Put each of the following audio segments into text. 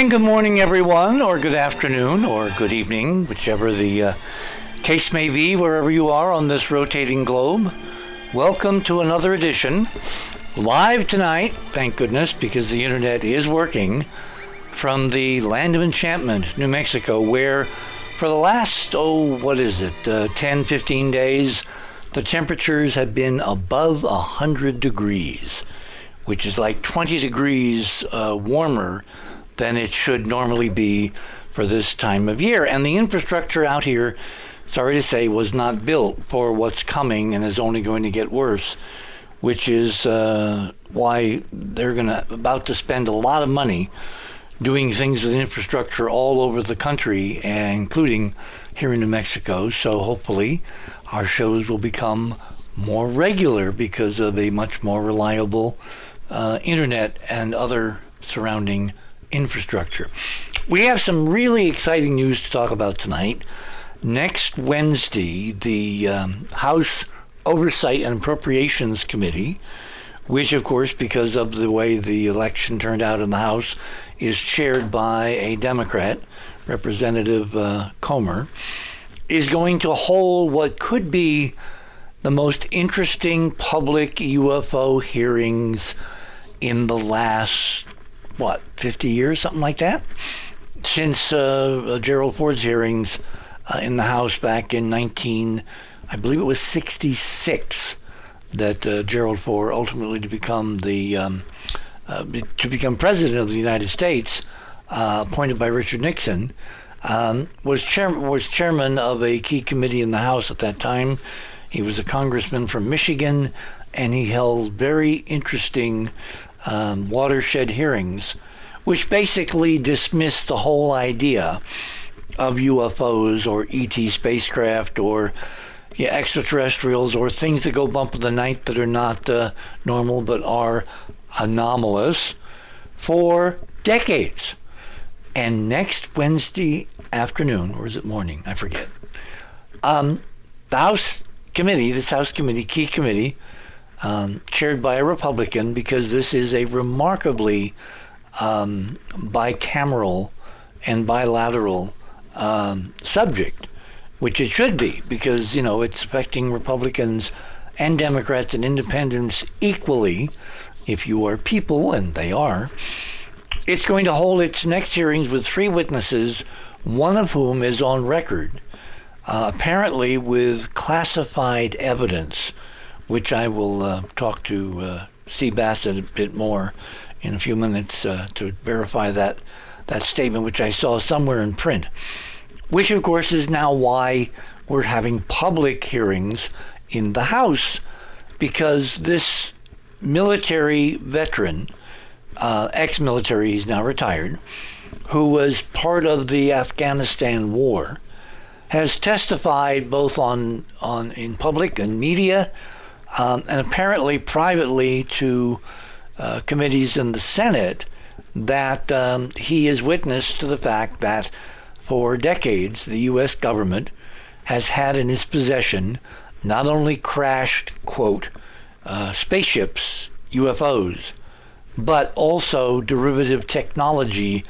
And good morning, everyone, or good afternoon, or good evening, whichever the uh, case may be, wherever you are on this rotating globe. Welcome to another edition, live tonight, thank goodness, because the internet is working, from the land of enchantment, New Mexico, where for the last, oh, what is it, uh, 10, 15 days, the temperatures have been above 100 degrees, which is like 20 degrees uh, warmer than it should normally be for this time of year. And the infrastructure out here, sorry to say, was not built for what's coming and is only going to get worse, which is uh, why they're going to about to spend a lot of money doing things with infrastructure all over the country, including here in New Mexico. So hopefully, our shows will become more regular because of a much more reliable uh, internet and other surrounding infrastructure. We have some really exciting news to talk about tonight. Next Wednesday, the um, House Oversight and Appropriations Committee, which, of course, because of the way the election turned out in the House, is chaired by a Democrat, Representative uh, Comer, is going to hold what could be the most interesting public UFO hearings in the last what, 50 years, something like that, since uh, Gerald Ford's hearings uh, in the House back in 19, I believe it was 66, that uh, Gerald Ford ultimately to become the um, uh, to become president of the United States, uh, appointed by Richard Nixon. Um, was chairman was chairman of a key committee in the House at that time. He was a congressman from Michigan, and he held very interesting um, watershed hearings, which basically dismissed the whole idea of UFOs or ET spacecraft or yeah, extraterrestrials or things that go bump in the night that are not uh, normal but are anomalous for decades. And next Wednesday afternoon, or is it morning? I forget. Um, the House committee, this House committee, key committee, um, chaired by a Republican, because this is a remarkably um, bicameral and bilateral um, subject, which it should be, because you know it's affecting Republicans and Democrats and Independents equally. If you are people, and they are, it's going to hold its next hearings with three witnesses, one of whom is on record, uh, apparently with classified evidence which I will uh, talk to uh, C. Bassett a bit more in a few minutes uh, to verify that that statement, which I saw somewhere in print. Which, of course, is now why we're having public hearings in the House, because this military veteran, uh, ex-military, he's now retired, who was part of the Afghanistan war, has testified both on on in public and media um, and apparently privately to uh, committees in the Senate that um, he is witness to the fact that for decades the U.S. government has had in its possession not only crashed, quote, uh, spaceships, UFOs, but also derivative technology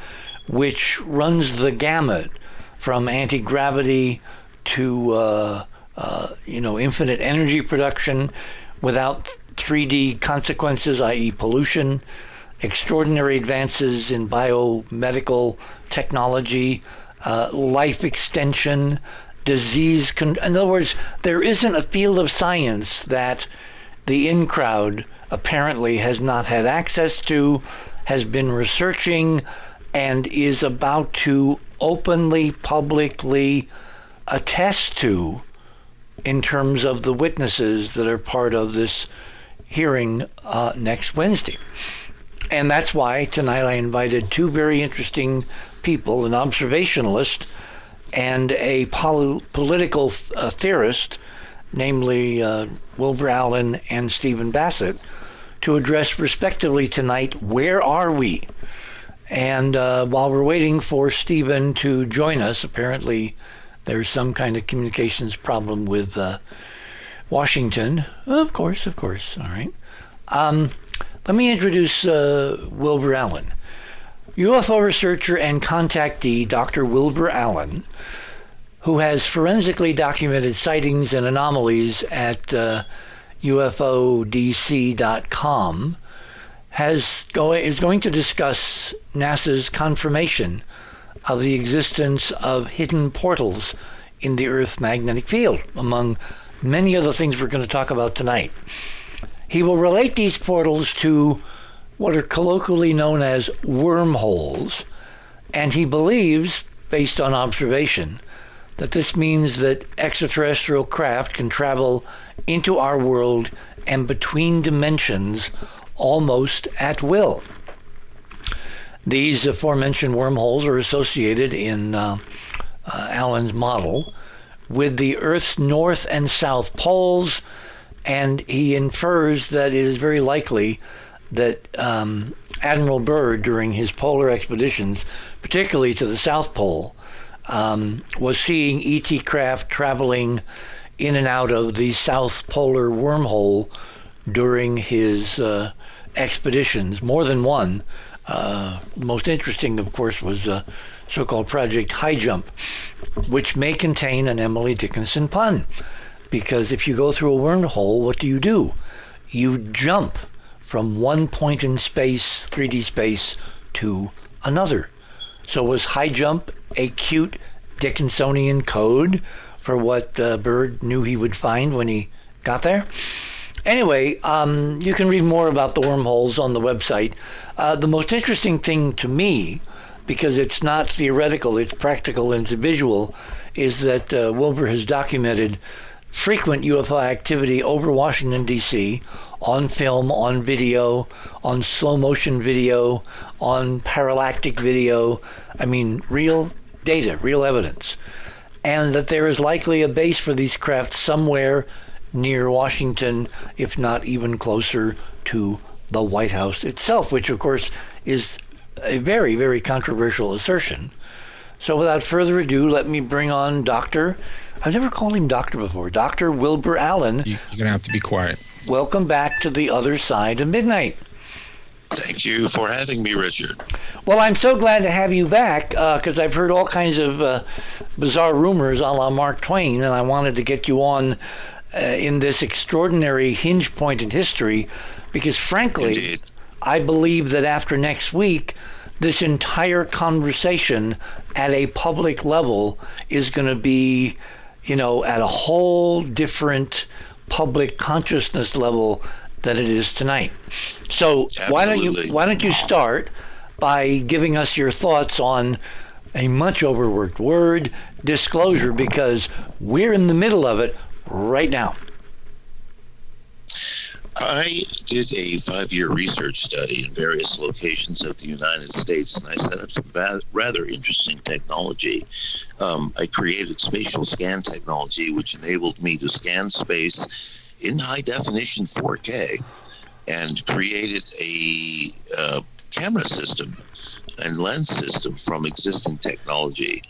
which runs the gamut from anti gravity to uh, uh, you know, infinite energy production without 3D consequences, i.e., pollution, extraordinary advances in biomedical technology, uh, life extension, disease. Con- in other words, there isn't a field of science that the in crowd apparently has not had access to, has been researching, and is about to openly, publicly attest to in terms of the witnesses that are part of this hearing uh, next Wednesday. And that's why tonight I invited two very interesting people an observationalist and a pol- political th- uh, theorist, namely uh, Wilbur Allen and Stephen Bassett, to address respectively tonight where are we? And uh, while we're waiting for Stephen to join us, apparently there's some kind of communications problem with uh, Washington. Of course, of course. All right. Um, let me introduce uh, Wilbur Allen. UFO researcher and contactee Dr. Wilbur Allen, who has forensically documented sightings and anomalies at uh, UFODC.com, has go- is going to discuss NASA's confirmation of the existence of hidden portals in the Earth's magnetic field, among many other things we're going to talk about tonight. He will relate these portals to what are colloquially known as wormholes, and he believes, based on observation, that this means that extraterrestrial craft can travel into our world and between dimensions almost at will. These aforementioned wormholes are associated in uh, uh, Allen's model with the Earth's north and south poles, and he infers that it is very likely that um, Admiral Byrd, during his polar expeditions, particularly to the South Pole, um, was seeing ET craft traveling in and out of the South Polar wormhole during his uh, expeditions, more than one. Uh, most interesting, of course, was uh, so-called Project High Jump, which may contain an Emily Dickinson pun, because if you go through a wormhole, what do you do? You jump from one point in space, 3D space, to another. So was high jump a cute Dickinsonian code for what uh, Byrd knew he would find when he got there? Anyway, um, you can read more about the wormholes on the website. Uh, the most interesting thing to me, because it's not theoretical, it's practical and it's visual, is that uh, Wilbur has documented frequent UFO activity over Washington, D.C., on film, on video, on slow motion video, on parallactic video. I mean, real data, real evidence. And that there is likely a base for these craft somewhere near Washington, if not even closer to the White House itself, which, of course, is a very, very controversial assertion. So, without further ado, let me bring on Dr. I've never called him doctor before. Dr. Wilbur Allen. You're going to have to be quiet. Welcome back to the other side of midnight. Thank you for having me, Richard. Well, I'm so glad to have you back because uh, I've heard all kinds of uh, bizarre rumors a la Mark Twain, and I wanted to get you on uh, in this extraordinary hinge point in history because, frankly, Indeed. I believe that after next week, this entire conversation at a public level is going to be you know, at a whole different public consciousness level than it is tonight. So Absolutely. why don't you why don't you start by giving us your thoughts on a much overworked word, disclosure, because we're in the middle of it right now. I did a five year research study in various locations of the United States, and I set up some rather interesting technology. Um, I created spatial scan technology, which enabled me to scan space in high definition 4K and created a uh, camera system and lens system from existing technology.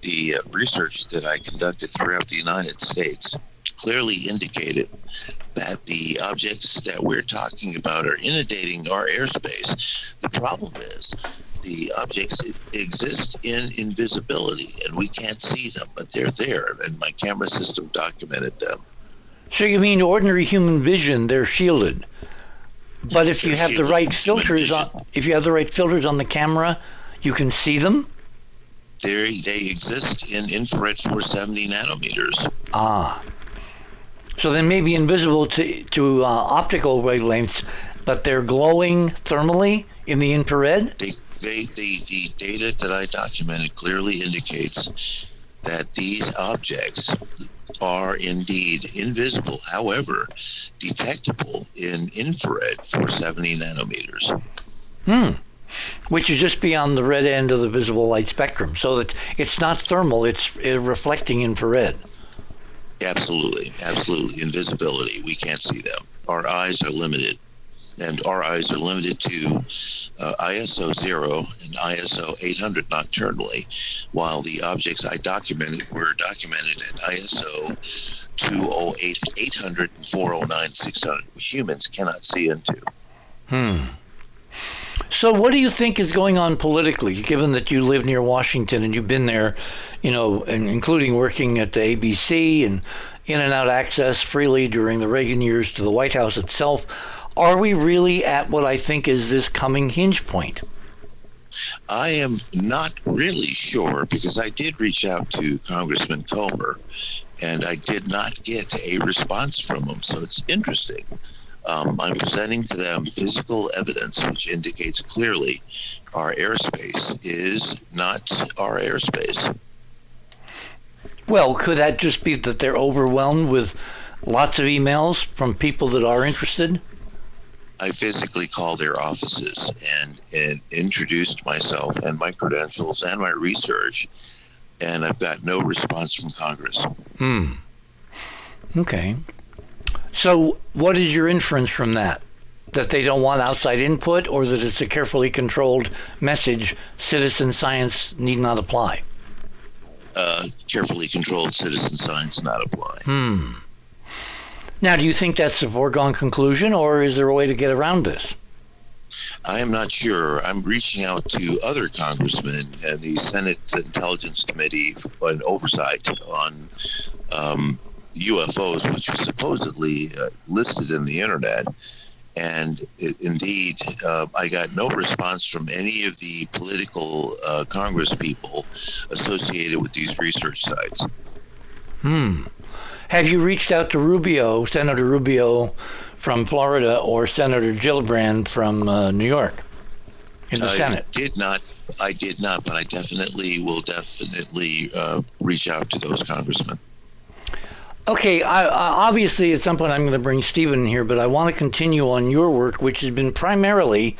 The uh, research that I conducted throughout the United States clearly indicated that the objects that we're talking about are inundating our airspace. The problem is the objects exist in invisibility and we can't see them, but they're there, and my camera system documented them. So you mean ordinary human vision, they're shielded. But if you have the right filters on if you have the right filters on the camera, you can see them? They they exist in infrared 470 nanometers. Ah. So they may be invisible to, to uh, optical wavelengths, but they're glowing thermally in the infrared? They, they, the, the data that I documented clearly indicates that these objects are indeed invisible, however, detectable in infrared 470 nanometers. Hmm. Which is just beyond the red end of the visible light spectrum. So that it's not thermal, it's uh, reflecting infrared. Absolutely, absolutely. Invisibility, we can't see them. Our eyes are limited, and our eyes are limited to uh, ISO 0 and ISO 800 nocturnally, while the objects I documented were documented at ISO 208, 800, and 409, 600, which humans cannot see into. Hmm. So, what do you think is going on politically, given that you live near Washington and you've been there, you know, including working at the ABC and in and out access freely during the Reagan years to the White House itself? Are we really at what I think is this coming hinge point? I am not really sure because I did reach out to Congressman Comer and I did not get a response from him. So it's interesting um, I'm presenting to them physical evidence which indicates clearly our airspace is not our airspace. Well, could that just be that they're overwhelmed with lots of emails from people that are interested? I physically called their offices and, and introduced myself and my credentials and my research, and I've got no response from Congress. Hmm. Okay. So, what is your inference from that? That they don't want outside input, or that it's a carefully controlled message citizen science need not apply? Uh, carefully controlled citizen science not apply. Hmm. Now, do you think that's a foregone conclusion, or is there a way to get around this? I am not sure. I'm reaching out to other congressmen and the Senate Intelligence Committee on oversight on um, UFOs, which was supposedly uh, listed in the internet. And it, indeed, uh, I got no response from any of the political uh, Congress people associated with these research sites. Hmm. Have you reached out to Rubio, Senator Rubio from Florida, or Senator Gillibrand from uh, New York in the Senate? I Senate? Did not. I did not, but I definitely will definitely uh, reach out to those congressmen. Okay, I, obviously at some point I'm going to bring Stephen in here, but I want to continue on your work, which has been primarily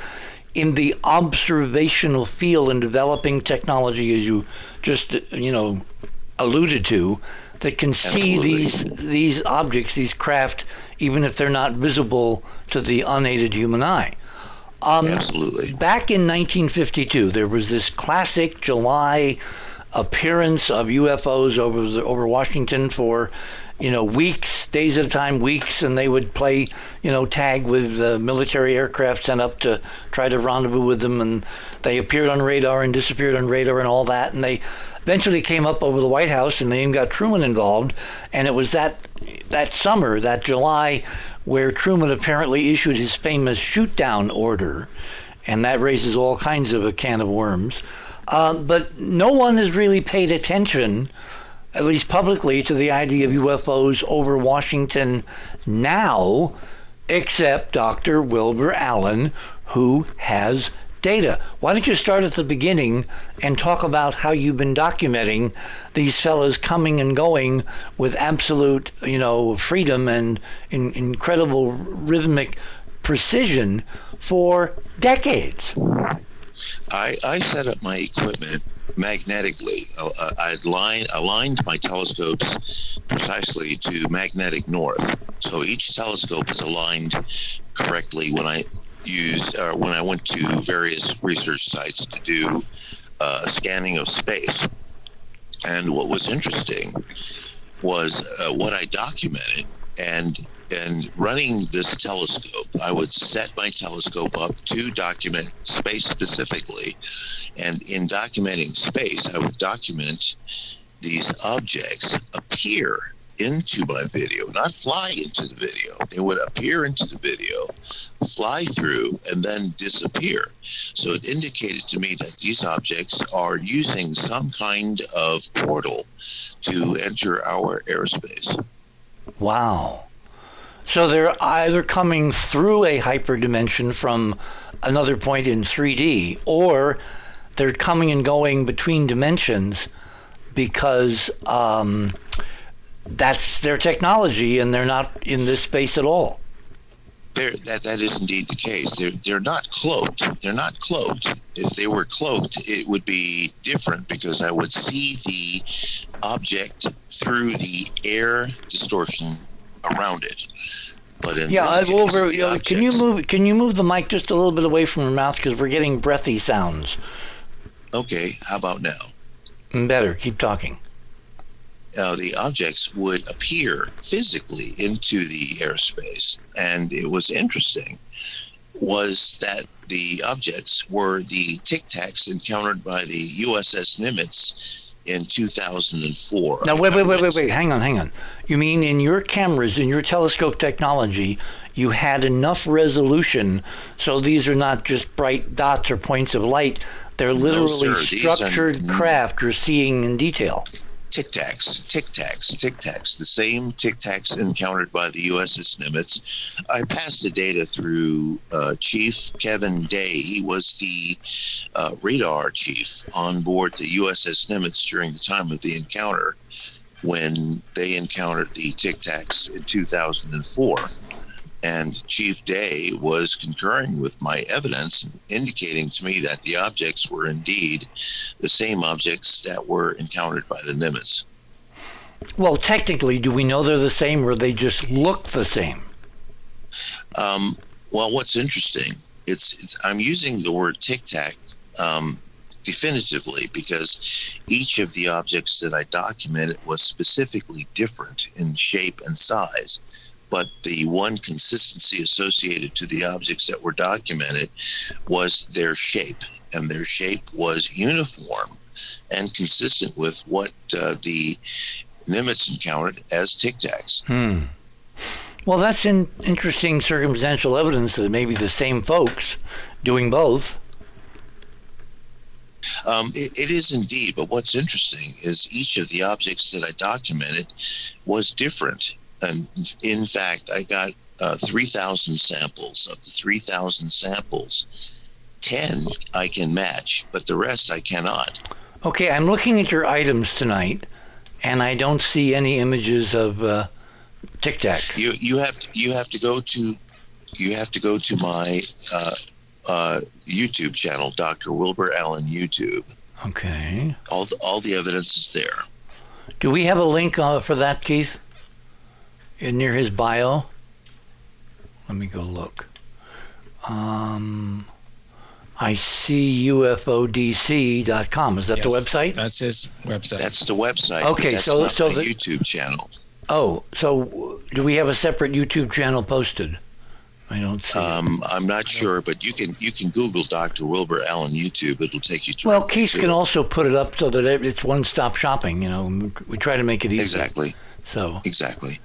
in the observational field in developing technology, as you just you know alluded to, that can see Absolutely. these these objects, these craft, even if they're not visible to the unaided human eye. Um, Absolutely. Back in 1952, there was this classic July appearance of UFOs over the, over Washington for you know, weeks, days at a time, weeks, and they would play, you know, tag with military aircraft sent up to try to rendezvous with them, and they appeared on radar and disappeared on radar and all that, and they eventually came up over the White House, and they even got Truman involved, and it was that that summer, that July, where Truman apparently issued his famous shoot down order, and that raises all kinds of a can of worms. Uh, but no one has really paid attention at least publicly, to the idea of UFOs over Washington now, except Dr. Wilbur Allen, who has data. Why don't you start at the beginning and talk about how you've been documenting these fellows coming and going with absolute, you know, freedom and in, incredible rhythmic precision for decades? I, I set up my equipment magnetically. Uh, uh, I aligned, aligned my telescopes precisely to magnetic north. So each telescope is aligned correctly when I used uh, when I went to various research sites to do uh, scanning of space. And what was interesting was uh, what I documented and and running this telescope, I would set my telescope up to document space specifically. And in documenting space, I would document these objects appear into my video, not fly into the video. They would appear into the video, fly through, and then disappear. So it indicated to me that these objects are using some kind of portal to enter our airspace. Wow. So they're either coming through a hyperdimension from another point in 3D, or they're coming and going between dimensions because um, that's their technology and they're not in this space at all. That that is indeed the case. They're they're not cloaked. They're not cloaked. If they were cloaked, it would be different because I would see the object through the air distortion around it. But in yeah, over. case, You know, objects, can you move? Can you move the mic just a little bit away from your mouth because we're getting breathy sounds. Okay, how about now? Mm, Better. Keep talking. Uh, the objects would appear physically into the airspace, and it was interesting. was that the objects were the Tic Tacs encountered by the USS Nimitz in 2004. Now, wait, wait, wait, wait, wait. Hang on, hang on. You mean in your cameras, in your telescope technology, you had enough resolution so these are not just bright dots or points of light. They're literally no, structured are, craft you're seeing in detail. Tic Tacs, Tic Tacs, Tic Tacs, the same Tic Tacs encountered by the USS Nimitz. I passed the data through uh, Chief Kevin Day. He was the uh, radar chief on board the USS Nimitz during the time of the encounter when they encountered the Tic Tacs in 2004 and Chief Day was concurring with my evidence, indicating to me that the objects were indeed the same objects that were encountered by the Nimitz. Well, technically, do we know they're the same or they just look the same? Um, well, what's interesting, it's, it's, I'm using the word tic tac um, definitively because each of the objects that I documented was specifically different in shape and size but the one consistency associated to the objects that were documented was their shape, and their shape was uniform and consistent with what uh, the Nimitz encountered as Tic Tacs. Hmm. Well, that's in interesting circumstantial evidence that maybe the same folks doing both. Um, it, it is indeed, but what's interesting is each of the objects that I documented was different and in fact, I got uh, 3,000 samples. Of the 3,000 samples, 10 I can match, but the rest I cannot. Okay, I'm looking at your items tonight, and I don't see any images of uh, Tic Tac. You you have to, you have to go to you have to go to my uh, uh, YouTube channel, Dr. Wilbur Allen YouTube. Okay. All the, all the evidence is there. Do we have a link uh, for that, Keith? Near his bio. Let me go look. Um, I see UFODC.com. Is that yes, the website? That's his website. That's the website. Okay, so so the the YouTube channel. Oh, so do we have a separate YouTube channel posted? I don't see. Um, I'm not sure, but you can you can Google Dr. Wilbur Allen YouTube. It'll take you. To Well, Keith can also put it up so that it's one-stop shopping. You know, we try to make it easy. Exactly. So exactly.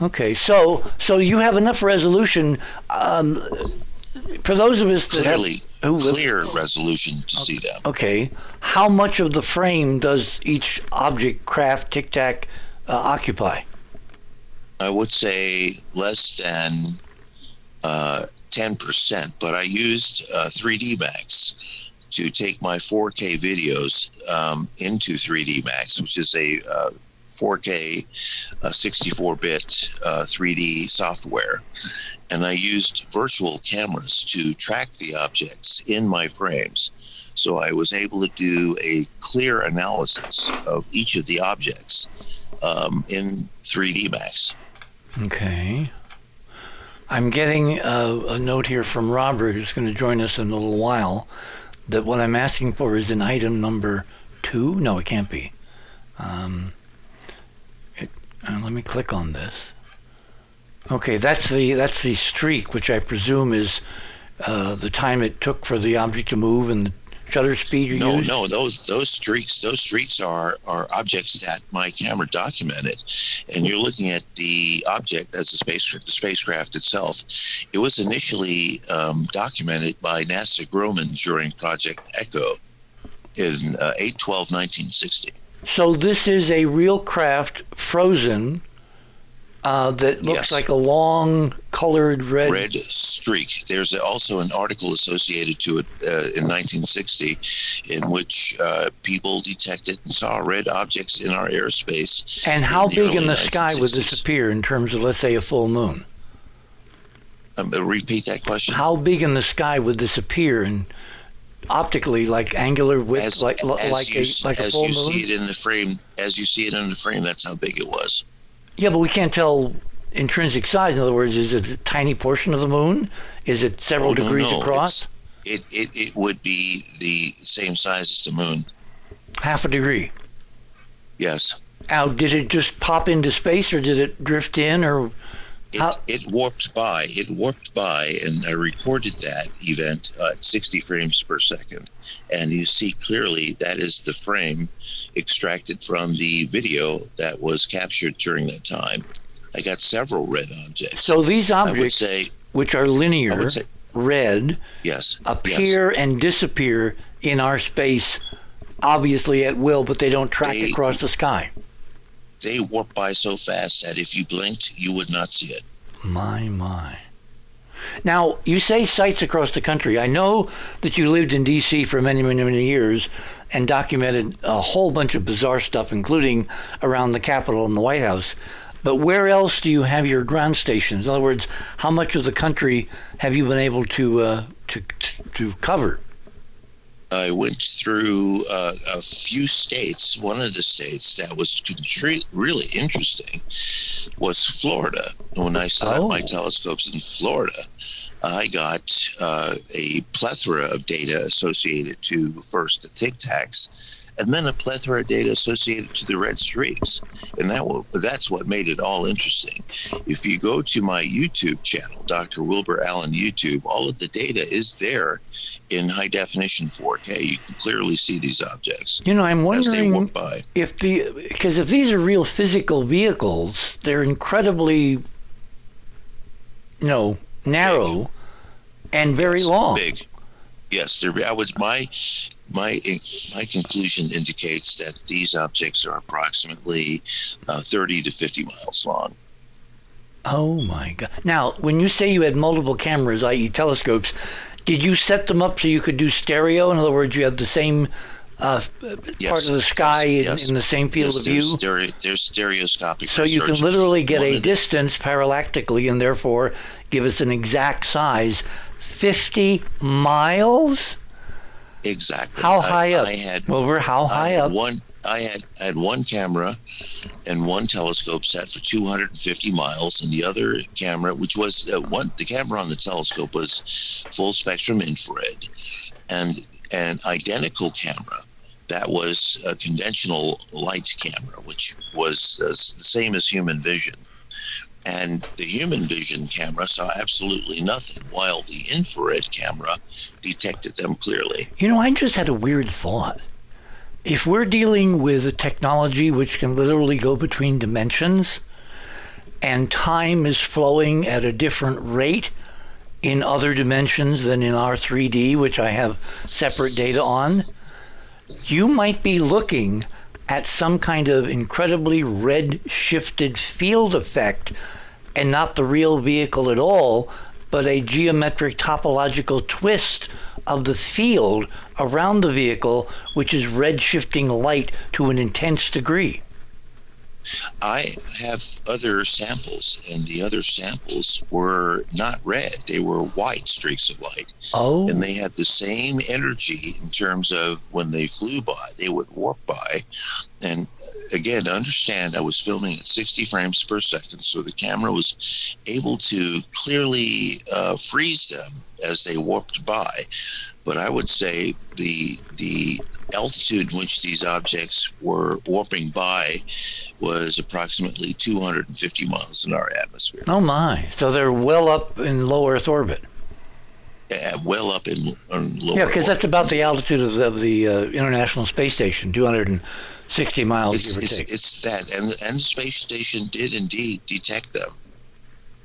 Okay, so so you have enough resolution um, for those of us that Clearly, have who clear resolution to okay, see them. Okay, how much of the frame does each object craft Tic Tac uh, occupy? I would say less than uh, ten percent, but I used uh, 3D Max to take my 4K videos um, into 3D Max, which is a uh, 4K, 64-bit 3D software, and I used virtual cameras to track the objects in my frames. So I was able to do a clear analysis of each of the objects um, in 3D Max. Okay. I'm getting a, a, note here from Robert, who's going to join us in a little while, that what I'm asking for is an item number two. No, it can't be. Um, and let me click on this. Okay, that's the that's the streak, which I presume is uh, the time it took for the object to move and the shutter speed you no, used? No, those those streaks those streaks are are objects that my camera documented, and you're looking at the object as the space the spacecraft itself. It was initially um, documented by NASA Grumman during Project Echo in uh, 812 1960. So this is a real craft frozen uh, that looks yes. like a long colored red. Red streak. There's also an article associated to it uh, in 1960 in which uh, people detected and saw red objects in our airspace. And how in big in the 1960s. sky would this appear in terms of, let's say, a full moon? Um, repeat that question. How big in the sky would this appear in optically like angular width, as, like as like you, a like a as full you moon? see it in the frame, as you see it in the frame, that's how big it was. Yeah, but we can't tell intrinsic size. In other words, is it a tiny portion of the moon? Is it several Oh, no, degrees no, across? It, it it would be the same size as the moon. Half a degree. Yes. Now, did it just pop into space, or did it drift in, or It, it, warped by. It warped by, and I recorded that event uh, at 60 frames per second. And you see clearly that is the frame extracted from the video that was captured during that time. I got several red objects. So these objects, say, which are linear, say, red, yes, appear yes. and disappear in our space, obviously at will, but they don't track they, across the sky they warp by so fast that if you blinked, you would not see it. My, my. Now, you say sites across the country. I know that you lived in D.C. for many, many, many years and documented a whole bunch of bizarre stuff, including around the Capitol and the White House. But where else do you have your ground stations? In other words, how much of the country have you been able to uh, to to cover? I went through uh, a few states. One of the states that was really interesting was Florida. When I set oh. up my oh. telescopes in Florida, I got uh, a plethora of data associated to first the tic tacs and then a plethora of data associated to the red streaks. And that will, that's what made it all interesting. If you go to my YouTube channel, Dr. Wilbur Allen YouTube, all of the data is there in high definition 4K. You can clearly see these objects. You know, I'm wondering if the because if these are real physical vehicles, they're incredibly, you know, narrow big. and very yes, long. Big. Yes, there. I was my my my conclusion indicates that these objects are approximately uh, 30 to 50 miles long. Oh my God! Now, when you say you had multiple cameras, i.e., telescopes, did you set them up so you could do stereo? In other words, you have the same uh, yes, part of the sky yes, in, yes. in, the same field of view. Stereo, there's stereoscopic. So you can literally get One a distance parallactically, and therefore give us an exact size. Fifty miles. Exactly. How high I, up? I had over. How high up? One. I had I had one camera and one telescope set for 250 miles, and the other camera, which was uh, one, the camera on the telescope was full spectrum infrared, and an identical camera that was a conventional light camera, which was uh, the same as human vision. And the human vision camera saw absolutely nothing, while the infrared camera detected them clearly. You know, I just had a weird thought. If we're dealing with a technology which can literally go between dimensions, and time is flowing at a different rate in other dimensions than in our 3D, which I have separate data on, you might be looking at some kind of incredibly red shifted field effect and not the real vehicle at all, but a geometric topological twist of the field around the vehicle, which is red shifting light to an intense degree. I have other samples, and the other samples were not red; they were white streaks of light. Oh, and they had the same energy in terms of when they flew by, they would warp by. And again, to understand, I was filming at 60 frames per second, so the camera was able to clearly uh, freeze them as they warped by. But I would say the the altitude in which these objects were warping by was approximately 250 miles in our atmosphere. Oh my! So they're well up in low Earth orbit. Uh, well up in, in low. Yeah, because that's about the altitude of the, of the uh, International Space Station, 260 miles, it's, it's. It's that, and and the space station did indeed detect them.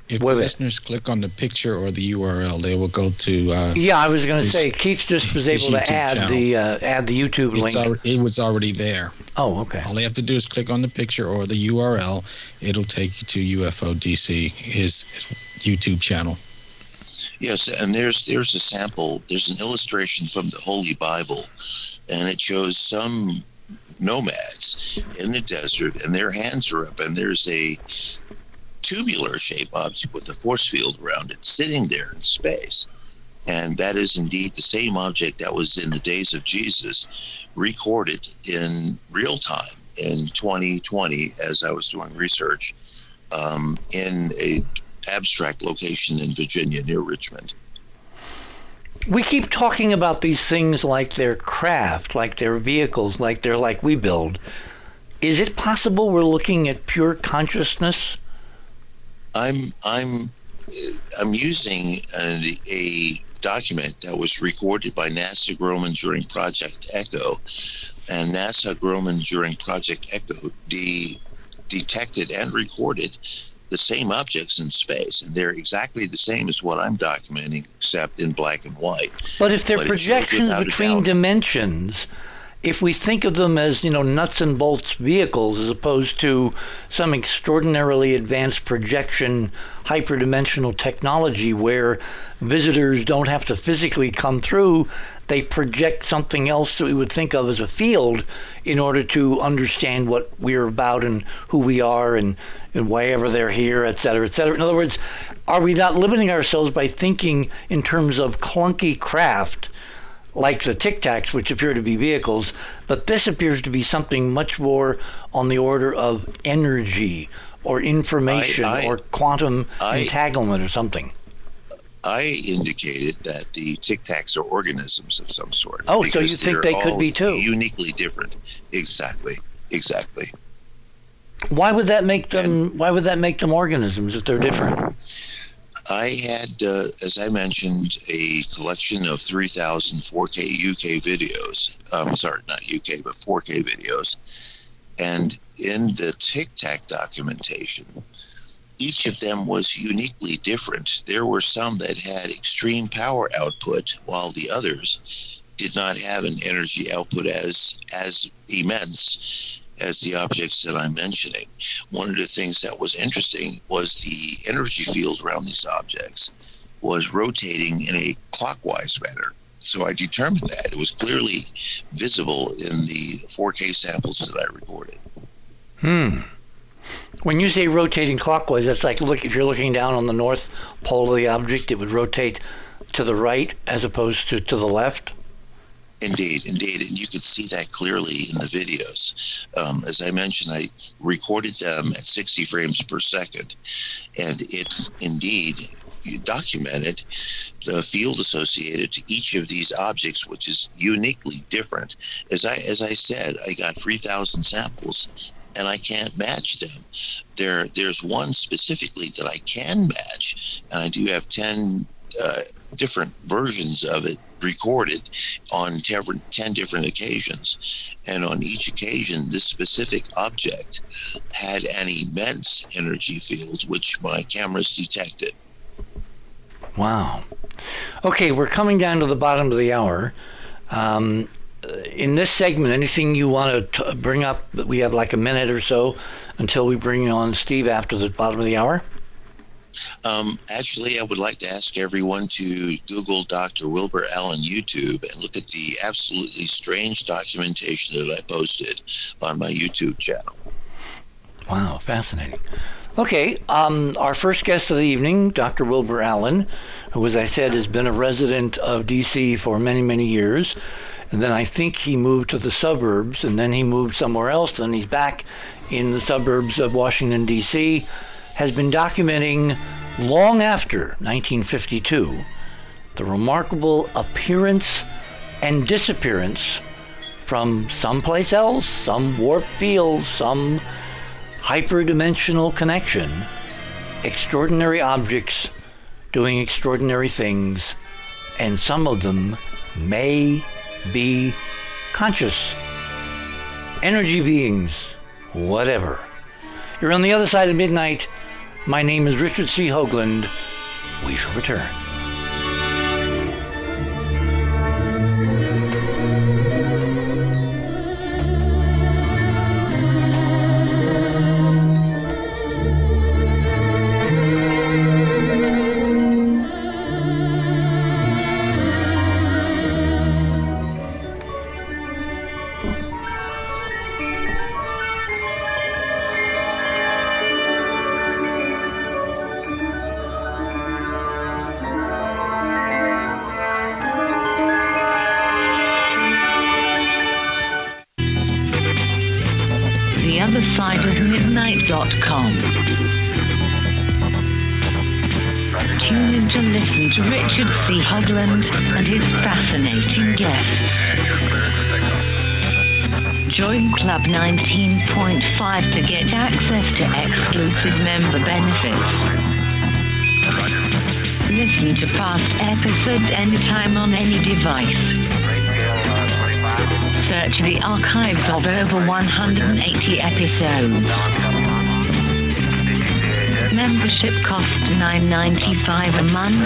If listeners click on the picture or the URL, they will go to. Uh, yeah, I was going to say Keith just was able to add channel. the uh, add the YouTube it's link. Al- it was already there. Oh, okay. All they have to do is click on the picture or the URL. It'll take you to UFO DC, his, his YouTube channel. Yes, and there's there's a sample. There's an illustration from the Holy Bible, and it shows some nomads in the desert, and their hands are up, and there's a tubular shaped object with a force field around it sitting there in space. And that is indeed the same object that was in the days of Jesus, recorded in real time in 2020 as I was doing research um, in a abstract location in Virginia near Richmond. We keep talking about these things like they're craft, like they're vehicles, like they're like we build. Is it possible we're looking at pure consciousness I'm I'm I'm using a, a document that was recorded by NASA Grumman during Project Echo, and NASA Grumman during Project Echo de- detected and recorded the same objects in space, and they're exactly the same as what I'm documenting, except in black and white. But if they're But projections between dimensions, if we think of them as you know nuts and bolts vehicles as opposed to some extraordinarily advanced projection hyperdimensional technology where visitors don't have to physically come through they project something else that we would think of as a field in order to understand what we're about and who we are and, and why ever they're here, et cetera, et cetera. In other words, are we not limiting ourselves by thinking in terms of clunky craft like the Tic Tacs, which appear to be vehicles, but this appears to be something much more on the order of energy or information I- or quantum I- entanglement or something. I indicated that the Tic Tacs are organisms of some sort. Oh, so you think they're could be too? Uniquely different. Exactly. Exactly. Why would that make them? Why would that make them organisms if they're different? I had, uh, as I mentioned, a collection of 3,000 4K UK videos. Um, sorry, not UK, but 4K videos. And in the Tic Tac documentation, each of them was uniquely different. There were some that had extreme power output, while the others did not have an energy output as as immense as the objects that I'm mentioning. One of the things that was interesting was the energy field around these objects was rotating in a clockwise manner. So I determined that it was clearly visible in the 4K samples that I recorded. Hmm. When you say rotating clockwise, that's like look if you're looking down on the north pole of the object, it would rotate to the right as opposed to to the left. Indeed, indeed, and you could see that clearly in the videos. Um, as I mentioned, I recorded them at 60 frames per second, and it indeed documented the field associated to each of these objects, which is uniquely different. As I as I said, I got 3,000 samples, and I can't match them. There, there's one specifically that I can match, and I do have 10 uh, different versions of it recorded on 10 10 different occasions. And on each occasion, this specific object had an immense energy field, which my cameras detected. Wow. Okay, we're coming down to the bottom of the hour. Um, in this segment, anything you want to t- bring up? We have like a minute or so until we bring on Steve after the bottom of the hour. Um, actually, I would like to ask everyone to Google Dr. Wilbur Allen YouTube and look at the absolutely strange documentation that I posted on my YouTube channel. Wow, fascinating. Okay, um, our first guest of the evening, Dr. Wilbur Allen, who, as I said, has been a resident of D.C. for many, many years. And then I think he moved to the suburbs, and then he moved somewhere else. Then he's back in the suburbs of Washington, D.C., has been documenting long after 1952 the remarkable appearance and disappearance from someplace else, some warp field, some hyperdimensional connection, extraordinary objects doing extraordinary things, and some of them may be conscious, energy beings, whatever. You're on the other side of midnight. My name is Richard C. Hoagland. We shall return. Past episodes anytime on any device. Search the archives of over 180 episodes. Membership costs $9.95 a month,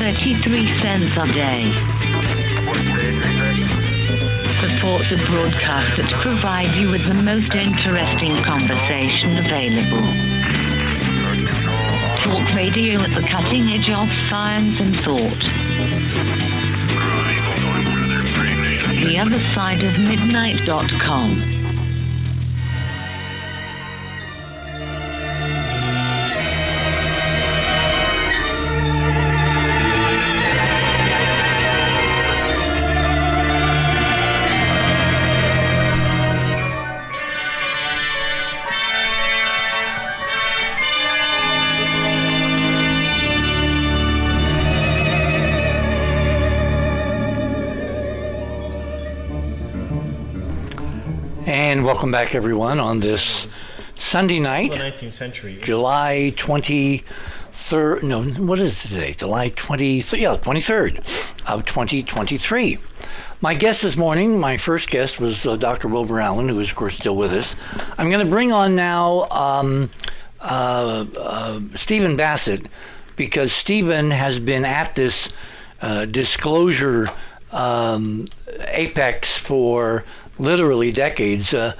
33 cents a day. Support the broadcast that provide you with the most interesting conversation available. Talk radio at the cutting edge of science and thought. The other side of midnight.com. welcome back, everyone, on this Sunday night, the 19th century. July 23rd. No, what is today? July 23rd. Yeah, 23rd of 2023. My guest this morning, my first guest was uh, Dr. Wilbur Allen, who is, of course, still with us. I'm going to bring on now um, uh, uh, Stephen Bassett because Stephen has been at this uh, disclosure um, apex for literally decades. Uh,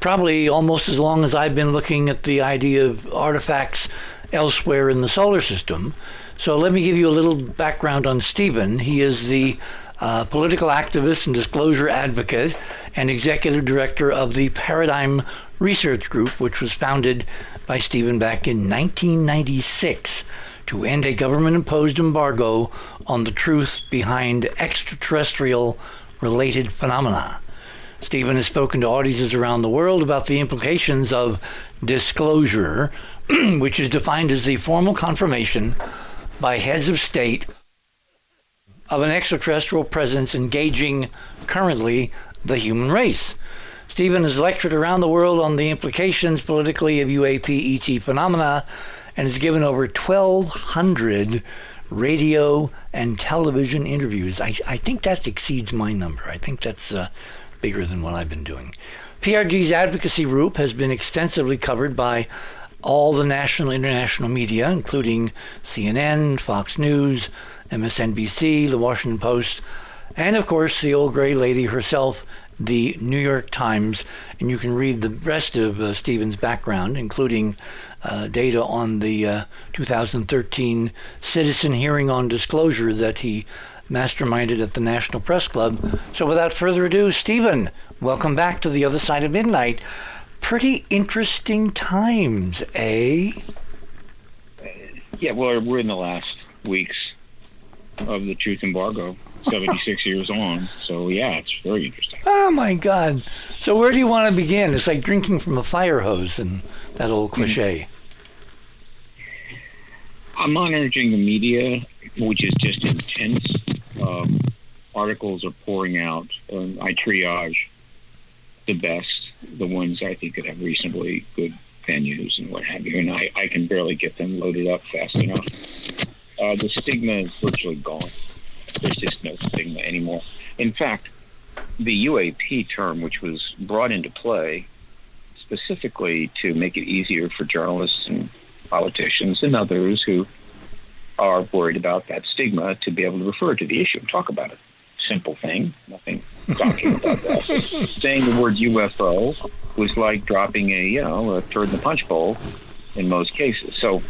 probably almost as long as I've been looking at the idea of artifacts elsewhere in the solar system. So let me give you a little background on Stephen. He is the uh, political activist and disclosure advocate and executive director of the Paradigm Research Group, which was founded by Stephen back in 1996 to end a government imposed embargo on the truth behind extraterrestrial related phenomena. Stephen has spoken to audiences around the world about the implications of disclosure, which is defined as the formal confirmation by heads of state of an extraterrestrial presence engaging currently the human race. Stephen has lectured around the world on the implications politically of UAP ET phenomena and has given over 1,200 radio and television interviews. I, I think that exceeds my number. I think that's uh, bigger than what I've been doing. PRG's advocacy group has been extensively covered by all the national international media, including CNN, Fox News, MSNBC, The Washington Post, and of course the old gray lady herself, the New York Times. And you can read the rest of uh, Stephen's background, including uh, data on the uh, 2013 citizen hearing on disclosure that he masterminded at the National Press Club. So without further ado, Stephen, welcome back to the other side of midnight. Pretty interesting times, eh? Yeah, well, we're in the last weeks of the truth embargo, 76 years on. So, yeah, it's very interesting. Oh my God! So where do you want to begin? It's like drinking from a fire hose, and that old cliche. I'm monitoring the media, which is just intense. Um, articles are pouring out. I triage the best, the ones I think that have reasonably good venues and what have you, and I, I can barely get them loaded up fast enough. Uh, the stigma is virtually gone. There's just no stigma anymore. In fact, the UAP term, which was brought into play specifically to make it easier for journalists and politicians and others who are worried about that stigma to be able to refer to the issue and talk about it. Simple thing, nothing talking about that. Saying the word UFO was like dropping a you know a turd in the punch bowl in most cases. So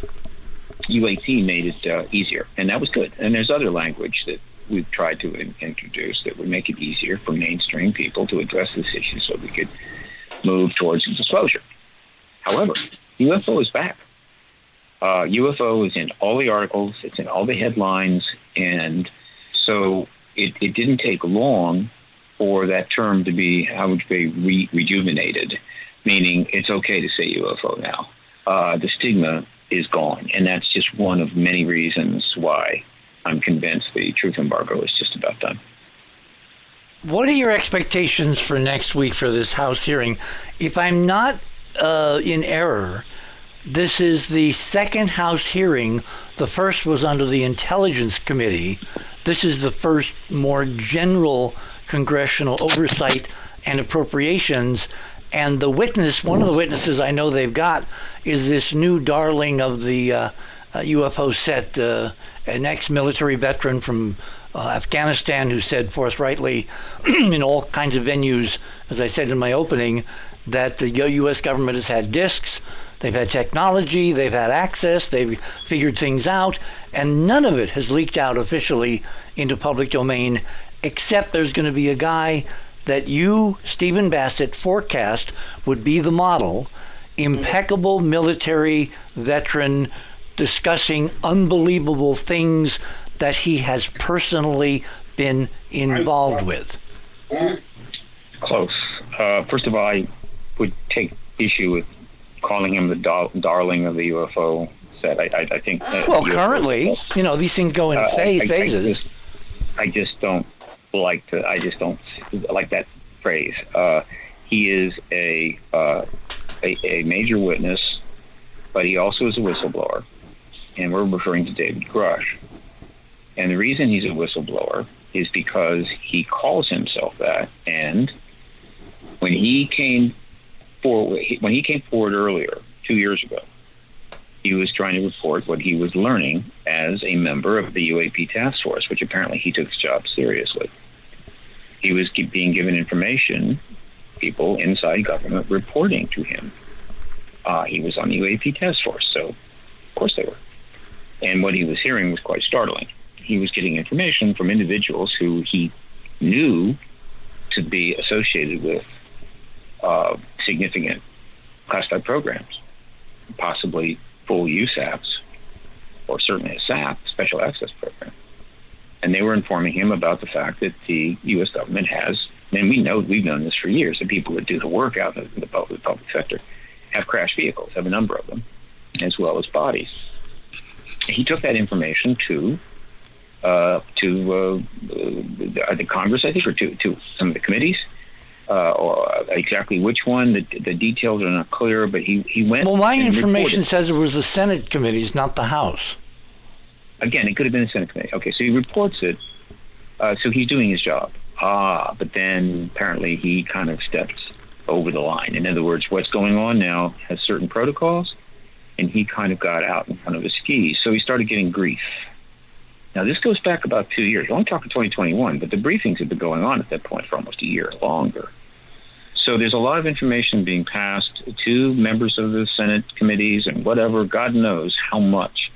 UAP made it uh, easier, and that was good. And there's other language that we've tried to in- introduce that would make it easier for mainstream people to address this issue, so we could move towards disclosure. However, UFO is back. Uh, UFO is in all the articles, it's in all the headlines, and so it, it didn't take long for that term to be, how would say, re- rejuvenated, meaning it's okay to say UFO now. Uh, the stigma is gone, and that's just one of many reasons why I'm convinced the truth embargo is just about done. what are your expectations for next week for this House hearing? If I'm not uh, in error, this is the second House hearing. The first was under the Intelligence Committee. This is the first more general congressional oversight and appropriations. And the witness, one of the witnesses I know they've got, is this new darling of the uh, uh, UFO set, uh, an ex military veteran from uh, Afghanistan who said forthrightly in all kinds of venues, as I said in my opening, that the U.S. government has had discs, they've had technology, they've had access, they've figured things out, and none of it has leaked out officially into public domain, except there's going to be a guy that you, Stephen Bassett, forecast would be the model impeccable military veteran discussing unbelievable things that he has personally been involved with? Close. Uh, first of all, I would take issue with calling him the dar- darling of the UFO set. I, I, I think. well, UFO currently, you know, these things go in uh, phase, I, phases. I just, I just, don't like to. I just don't like that phrase. Uh, he is a, uh, a a major witness, but he also is a whistleblower, and we're referring to David Grusch. And the reason he's a whistleblower is because he calls himself that. And when he came forward, when he came forward earlier, two years ago, he was trying to report what he was learning as a member of the UAP task force, which apparently he took his job seriously. He was being given information, people inside government reporting to him. Uh, he was on the UAP task force, so of course they were. And what he was hearing was quite startling he was getting information from individuals who he knew to be associated with uh, significant classified programs, possibly full USAPs, or certainly a SAP, Special Access Program. And they were informing him about the fact that the U.S. government has, and we know we've known this for years, the people that do the work out in the public, public sector have crashed vehicles, have a number of them, as well as bodies. He took that information to uh, to uh, uh, the Congress, I think, or to, to some of the committees. Uh, or exactly which one. The, the details are not clear, but he, he went. Well, my information reported. says it was the Senate committees, not the House. Again, it could have been the Senate committee. Okay, so he reports it. Uh, so he's doing his job. Ah, but then apparently he kind of stepped over the line. In other words, what's going on now has certain protocols, and he kind of got out in front of his skis. So he started getting grief now, this goes back about two years. We're only talking 2021, but the briefings have been going on at that point for almost a year longer. So there's a lot of information being passed to members of the Senate committees and whatever. God knows how much,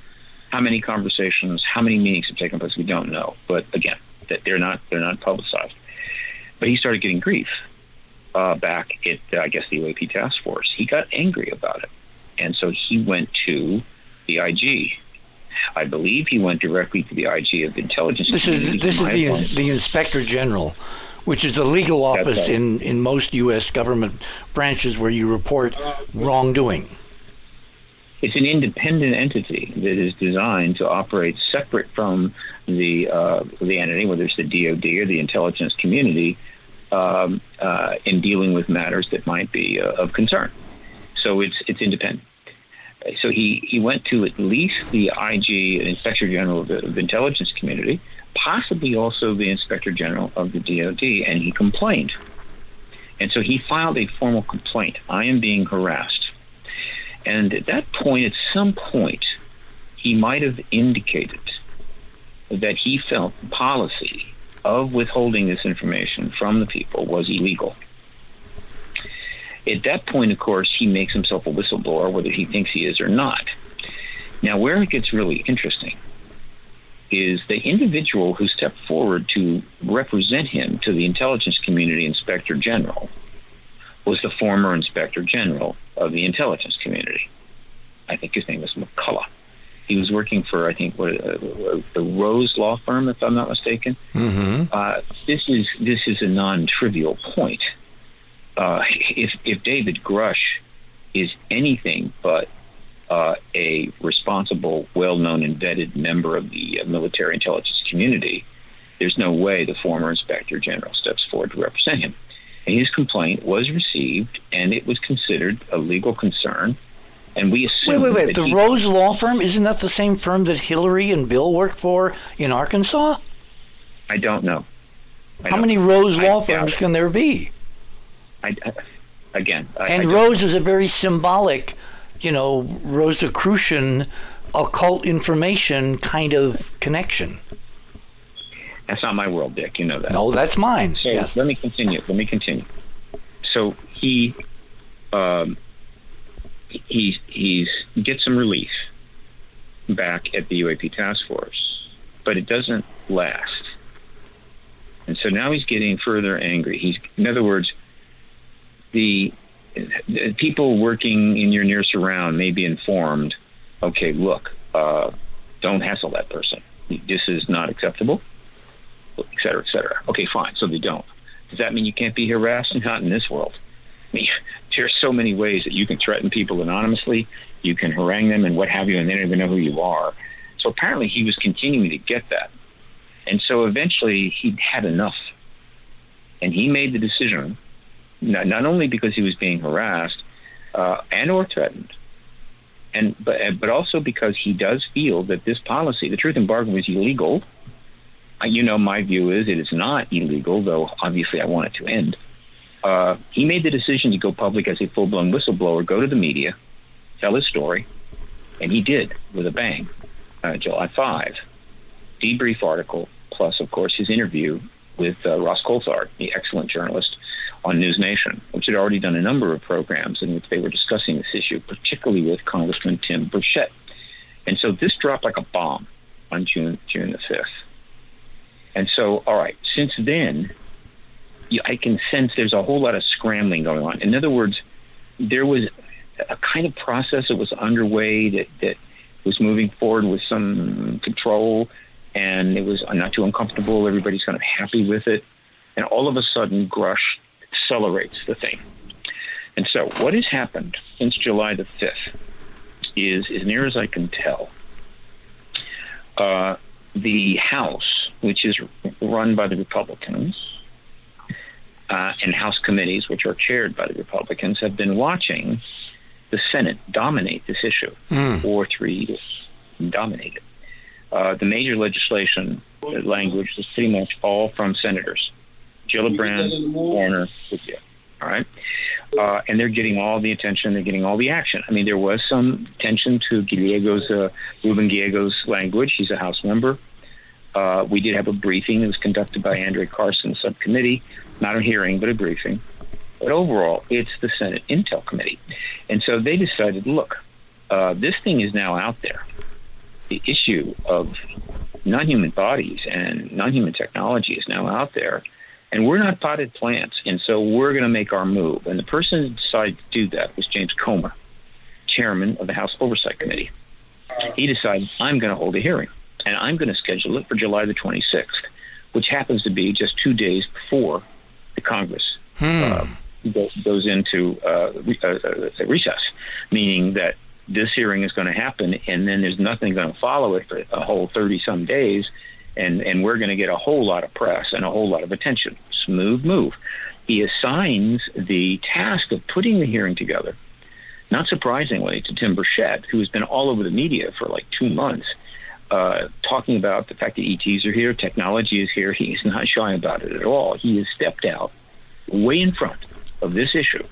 how many conversations, how many meetings have taken place. We don't know. But again, that they're not they're not publicized. But he started getting grief uh, back at uh, I guess the UAP task force. He got angry about it, and so he went to the IG I believe he went directly to the IG of intelligence. This is this is the the inspector general, which is the legal office right. in in most U.S. government branches where you report wrongdoing. It's an independent entity that is designed to operate separate from the uh, the entity, whether it's the DoD or the intelligence community, um, uh, in dealing with matters that might be uh, of concern. So it's it's independent so he, he went to at least the IG, Inspector General of the, of the Intelligence Community, possibly also the Inspector General of the DoD, and he complained. And so he filed a formal complaint. I am being harassed. And at that point, at some point, he might have indicated that he felt the policy of withholding this information from the people was illegal. At that point, of course, he makes himself a whistleblower, whether he thinks he is or not. Now, where it gets really interesting is the individual who stepped forward to represent him to the intelligence community inspector general was the former inspector general of the intelligence community. I think his name was McCullough. He was working for, I think, what, uh, the Rose Law Firm, if I'm not mistaken. Mm-hmm. Uh, this is this is a non-trivial point uh, if if David Grusch is anything but uh, a responsible, well-known, and vetted member of the uh, military intelligence community, there's no way the former inspector general steps forward to represent him. And his complaint was received, and it was considered a legal concern. And we assume. Wait, wait, wait. The he- Rose Law Firm, isn't that the same firm that Hillary and Bill worked for in Arkansas? I don't know. I How don't- many Rose I Law firms can there be? I, again, And Rose is a very symbolic, you know, Rosicrucian occult information kind of connection. that's not my world, Dick. You know that. No, that's mine. So Yes. let me continue. Let me continue. So he, um, he he's gets some relief back at the UAP task force, but it doesn't last. And so now he's getting further angry. He's, in other words, the, the people working in your near surround may be informed. Okay, look, uh, don't hassle that person. This is not acceptable et cetera, et cetera. Okay, fine. So they don't. Does that mean you can't be harassed? Not in this world. I mean, there's so many ways that you can threaten people anonymously, you can harangue them and what have you, and they don't even know who you are. So apparently he was continuing to get that. And so eventually he'd had enough. And he made the decision, not, not only because he was being harassed uh, and or threatened, and but but also because he does feel that this policy, the truth embargo, was illegal. Uh, You know, my view is it is not illegal, though obviously I want it to end. Uh, he made the decision to go public as a full blown whistleblower, go to the media, tell his story, and he did with a bang. Uh, July 5, debrief article, plus, of course, his interview with uh, Ross Coulthart, the excellent journalist on News Nation, which had already done a number of programs in which they were discussing this issue, particularly with Congressman Tim Burchett. And so this dropped like a bomb on June June the 5th. And so, all right, since then, you- I can sense there's a whole lot of scrambling going on. In other words, there was a kind of process that was underway that, that was moving forward with some control, and it was not too uncomfortable. Everybody's kind of happy with it. And all of a sudden, Grusch accelerates the thing. And so, what has happened since July the 5th is, as near as I can tell, uh, the House, which is run by the Republicans, uh, and House committees, which are chaired by the Republicans, have been watching the Senate dominate this issue Mm. for three years, dominate it. Uh, the major legislation language is pretty much all from senators. Gillibrand, Warner, Rubio. All right. Uh, and they're getting all the attention, they're getting all the action. I mean, there was some attention to Gallego's, uh, Ruben Gallego's language. He's a House member. Uh, we did have a briefing that was conducted by Andre Carson subcommittee, not a hearing, but a briefing. But overall, it's the Senate Intel Committee. And so they decided, look, uh, this thing is now out there. The issue of non-human bodies and non-human technology is now out there, and we're not potted plants. And so we're going to make our move. And the person who decided to do that was James Comer, chairman of the House Oversight Committee. He decided, I'm going to hold a hearing, and I'm going to schedule it for July the 26th, which happens to be just two days before the Congress Hmm. uh, goes into uh, uh, uh, recess, meaning that this hearing is going to happen, and then there's nothing going to follow it for a whole 30 some days, and, and we're going to get a whole lot of press and a whole lot of attention. Smooth move. He assigns the task of putting the hearing together, not surprisingly, to Tim Burchett, who has been all over the media for like two months. Uh, talking about the fact that ETs are here, technology is here. He's not shy about it at all. He has stepped out way in front of this issue.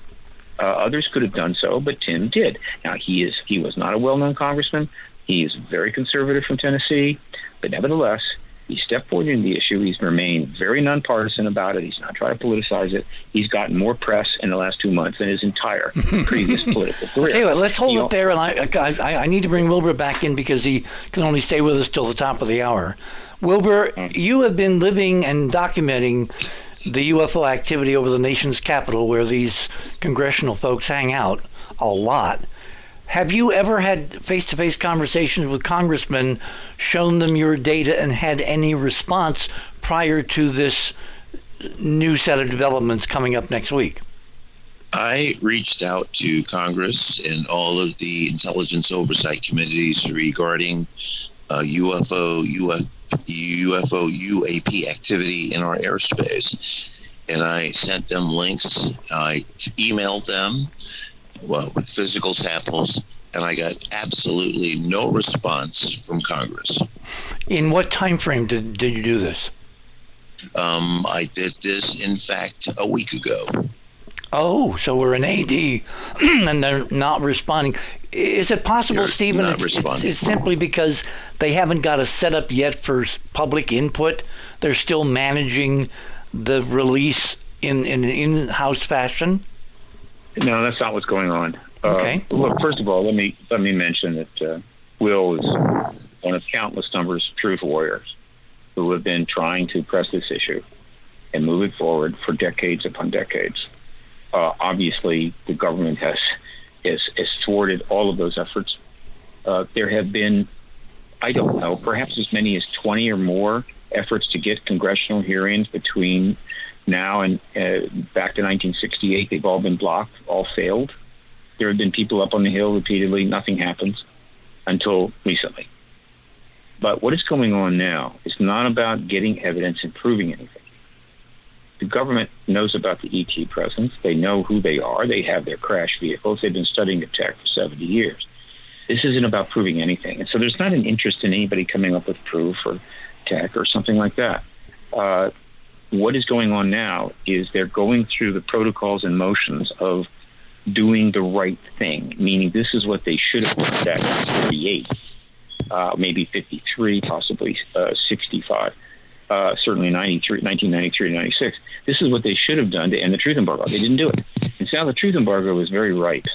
Uh, others could have done so, but Tim did. Now he is he was not a well-known congressman. He is very conservative from Tennessee, but nevertheless, he stepped forward in the issue. He's remained very nonpartisan about it. He's not trying to politicize it. He's gotten more press in the last two months than his entire previous political career. What, let's hold You it know- there, and I, I, I need to bring Wilbur back in because he can only stay with us till the top of the hour. Wilbur, you have been living and documenting the UFO activity over the nation's capital, where these congressional folks hang out a lot. Have you ever had face-to-face conversations with congressmen, shown them your data, and had any response prior to this new set of developments coming up next week? I reached out to Congress and all of the intelligence oversight committees regarding uh, UFO, UFO, UFO, UAP activity in our airspace. And I sent them links. I emailed them well, with physical samples, and I got absolutely no response from Congress. In what time frame did, did you do this? Um, I did this, in fact, a week ago. Oh, so we're in AD and they're not responding. Is it possible, They're Stephen, not it's, it's, responding. it's simply because they haven't got a setup yet for public input? They're still managing the release in, in an in-house fashion? No, that's not what's going on. Okay. Uh, look, first of all, let me let me mention that uh, Will is one of countless numbers of truth warriors who have been trying to press this issue and move it forward for decades upon decades. Uh, obviously, the government has, has has thwarted all of those efforts. Uh, there have been, I don't know, perhaps as many as twenty or more efforts to get congressional hearings between now and uh, back to 1968. They've all been blocked, all failed. There have been people up on the Hill repeatedly. Nothing happens until recently. But what is going on now is not about getting evidence and proving anything. The government knows about the ET presence. They know who they are. They have their crash vehicles. They've been studying the tech for 70 years. This isn't about proving anything. And so there's not an interest in anybody coming up with proof or tech or something like that. Uh, what is going on now is they're going through the protocols and motions of doing the right thing, meaning this is what they should have done at in 38, uh, maybe 53, possibly uh, 65, uh, certainly 93, 1993 to 96. This is what they should have done to end the truth embargo. They didn't do it. And now the truth embargo is very ripe.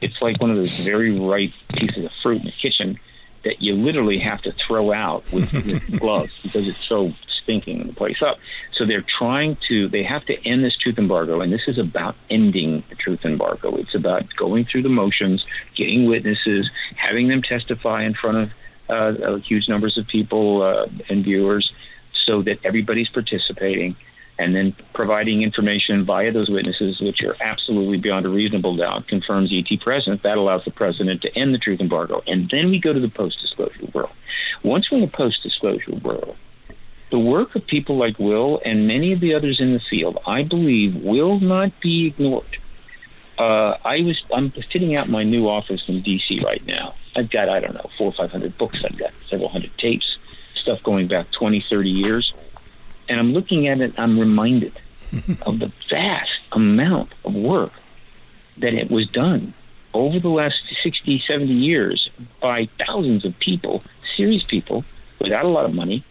It's like one of those very ripe pieces of fruit in the kitchen that you literally have to throw out with, with gloves because it's so stinking the place up. So they're trying to, they have to end this truth embargo, and this is about ending the truth embargo. It's about going through the motions, getting witnesses, having them testify in front of uh, huge numbers of people uh, and viewers so that everybody's participating. And then providing information via those witnesses, which are absolutely beyond a reasonable doubt, confirms ET presence. That allows the president to end the truth embargo. And then we go to the post disclosure world. Once we're in the post disclosure world, the work of people like Will and many of the others in the field, I believe, will not be ignored. Uh, I was I'm fitting out my new office in DC right now. I've got I don't know four or five hundred books. I've got several hundred tapes, stuff going back 20, 30 years, and I'm looking at it. I'm reminded of the vast amount of work that it was done over the last 60, 70 years by thousands of people, serious people, without a lot of money,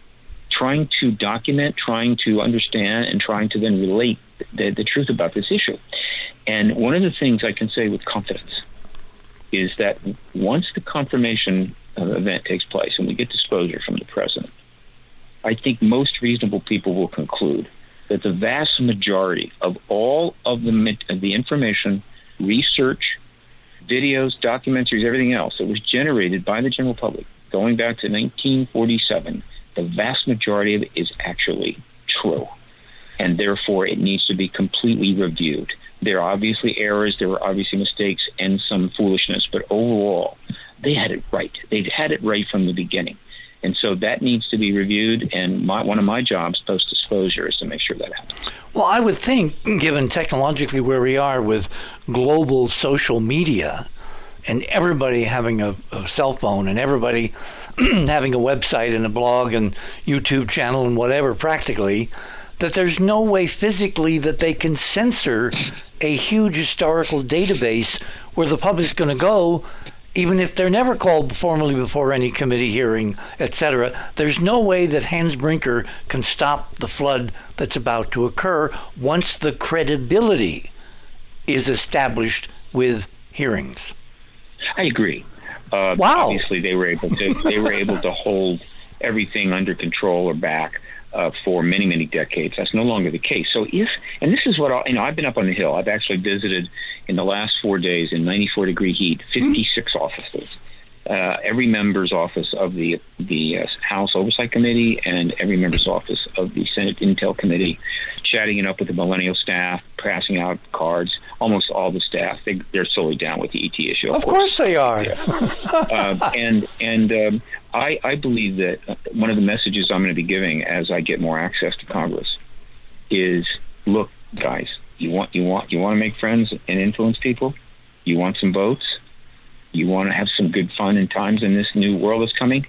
trying to document, trying to understand, and trying to then relate the, the truth about this issue. And one of the things I can say with confidence is that once the confirmation uh, event takes place and we get disclosure from the president, I think most reasonable people will conclude that the vast majority of all of the, of the information, research, videos, documentaries, everything else that was generated by the general public going back to 1947, the vast majority of it is actually true. And therefore, it needs to be completely reviewed. There are obviously errors, there were obviously mistakes, and some foolishness, but overall, they had it right. They'd had it right from the beginning. And so that needs to be reviewed. And my, one of my jobs post disclosure is to make sure that happens. Well, I would think, given technologically where we are with global social media and everybody having a, a cell phone and everybody having a website and a blog and YouTube channel and whatever, practically, that there's no way physically that they can censor a huge historical database where the public's going to go even if they're never called formally before any committee hearing, etc., there's no way that Hans Brinker can stop the flood that's about to occur once the credibility is established with hearings. I agree. Uh, Wow. Obviously, they were able to they were able to hold everything under control or back uh, for many many decades. That's no longer the case. So if and this is what I, you know, I've been up on the hill. I've actually visited in the last four days in 94 degree heat 56 offices. Uh, every member's office of the the uh, House Oversight Committee and every member's office of the Senate Intel Committee, chatting it up with the millennial staff, passing out cards. Almost all the staff they, they're solely down with the ET issue. Of course they are. uh, and and um, I, I believe that uh, one of the messages I'm going to be giving as I get more access to Congress is, look, guys, you want you want you want to make friends and influence people. You want some votes you want to have some good fun and times in this new world that's coming,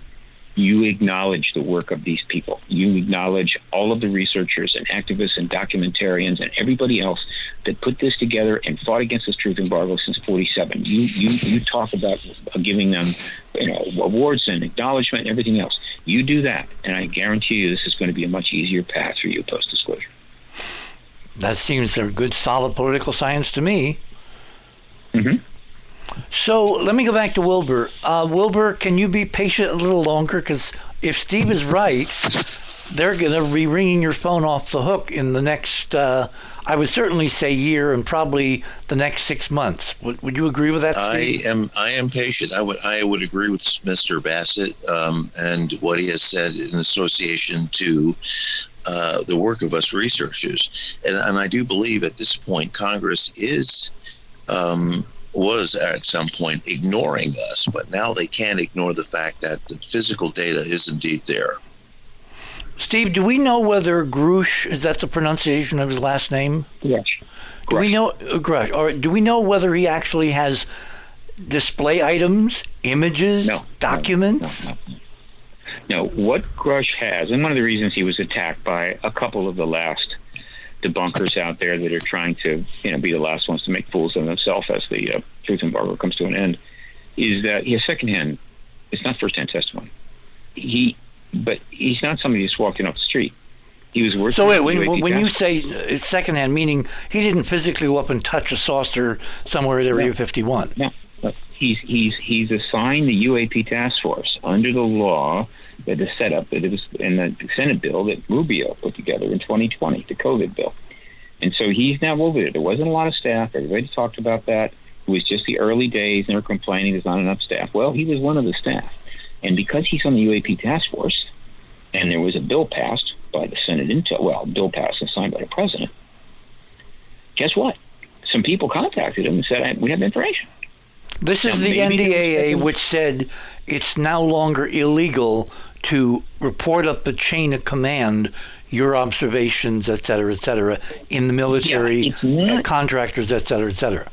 you acknowledge the work of these people. You acknowledge all of the researchers and activists and documentarians and everybody else that put this together and fought against this truth embargo since 47. You you you talk about giving them you know awards and acknowledgement and everything else. You do that, and I guarantee you this is going to be a much easier path for you post disclosure. That seems a good, solid political science to me. Mm-hmm. So let me go back to Wilbur. Uh, Wilbur, can you be patient a little longer? Because if Steve is right, they're going to be ringing your phone off the hook in the next, uh, I would certainly say year and probably the next six months. Would, would you agree with that? Steve? I am. I am patient. I would. I would agree with Mr. Bassett um, and what he has said in association to uh, the work of us researchers, and, and I do believe at this point Congress is. Um, was at some point ignoring us, but now they can't ignore the fact that the physical data is indeed there. Steve, do we know whether Grusch is that the pronunciation of his last name? Yes. Do we know uh, Grusch? Or do we know whether he actually has display items, images, no, documents? No, no, no, what Grusch has, and one of the reasons he was attacked by a couple of the last debunkers out there that are trying to, you know, be the last ones to make fools of themselves as the uh, truth embargo comes to an end, is that he has secondhand. It's not firsthand testimony. He, but he's not somebody who's walking off the street. He was working. So wait, when, when you say it's secondhand, meaning he didn't physically go up and touch a saucer somewhere at Area no. 51. No, no, he's he's he's assigned the UAP task force under the law that is set up that it was in the Senate bill that Rubio put together in 2020, the COVID bill. And so he's now over it. There wasn't a lot of staff. Everybody talked about that. It was just the early days, and they were complaining there's not enough staff. Well, he was one of the staff. And because he's on the UAP task force, and there was a bill passed by the Senate Intel, well, bill passed and signed by the president, guess what? Some people contacted him and said, we have information. This is now, the NDAA, which said it's no longer illegal to report up the chain of command your observations, et cetera, et cetera, in the military, yeah, not, contractors, et cetera, et cetera.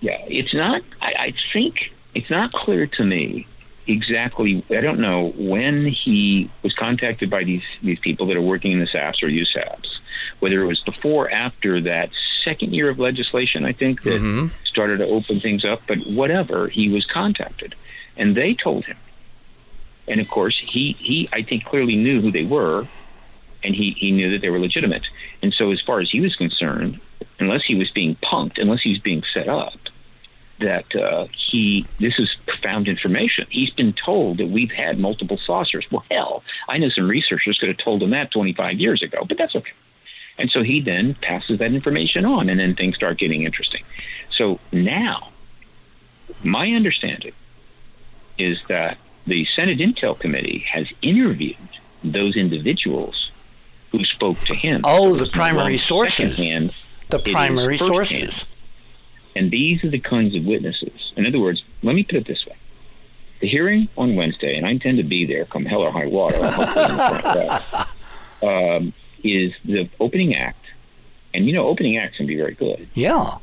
Yeah, it's not. I, I think it's not clear to me exactly. I don't know when he was contacted by these these people that are working in the SAPs or USAPs. Whether it was before or after that second year of legislation, I think that mm-hmm. started to open things up. But whatever, he was contacted, and they told him and of course, he, he I think, clearly knew who they were, and he, he knew that they were legitimate. And so, as far as he was concerned, unless he was being punked, unless he was being set up, that uh, he this is profound information. He's been told that we've had multiple saucers. Well, hell, I know some researchers could have told him that 25 years ago, but that's okay. And so he then passes that information on, and then things start getting interesting. So now, my understanding is that the Senate Intel Committee has interviewed those individuals who spoke to him. Oh, the primary sources. the primary sources. And these are the kinds of witnesses. In other words, let me put it this way. The hearing on Wednesday, and I intend to be there come hell or high water, um, is the opening act. And you know, opening acts can be very good. Yeah.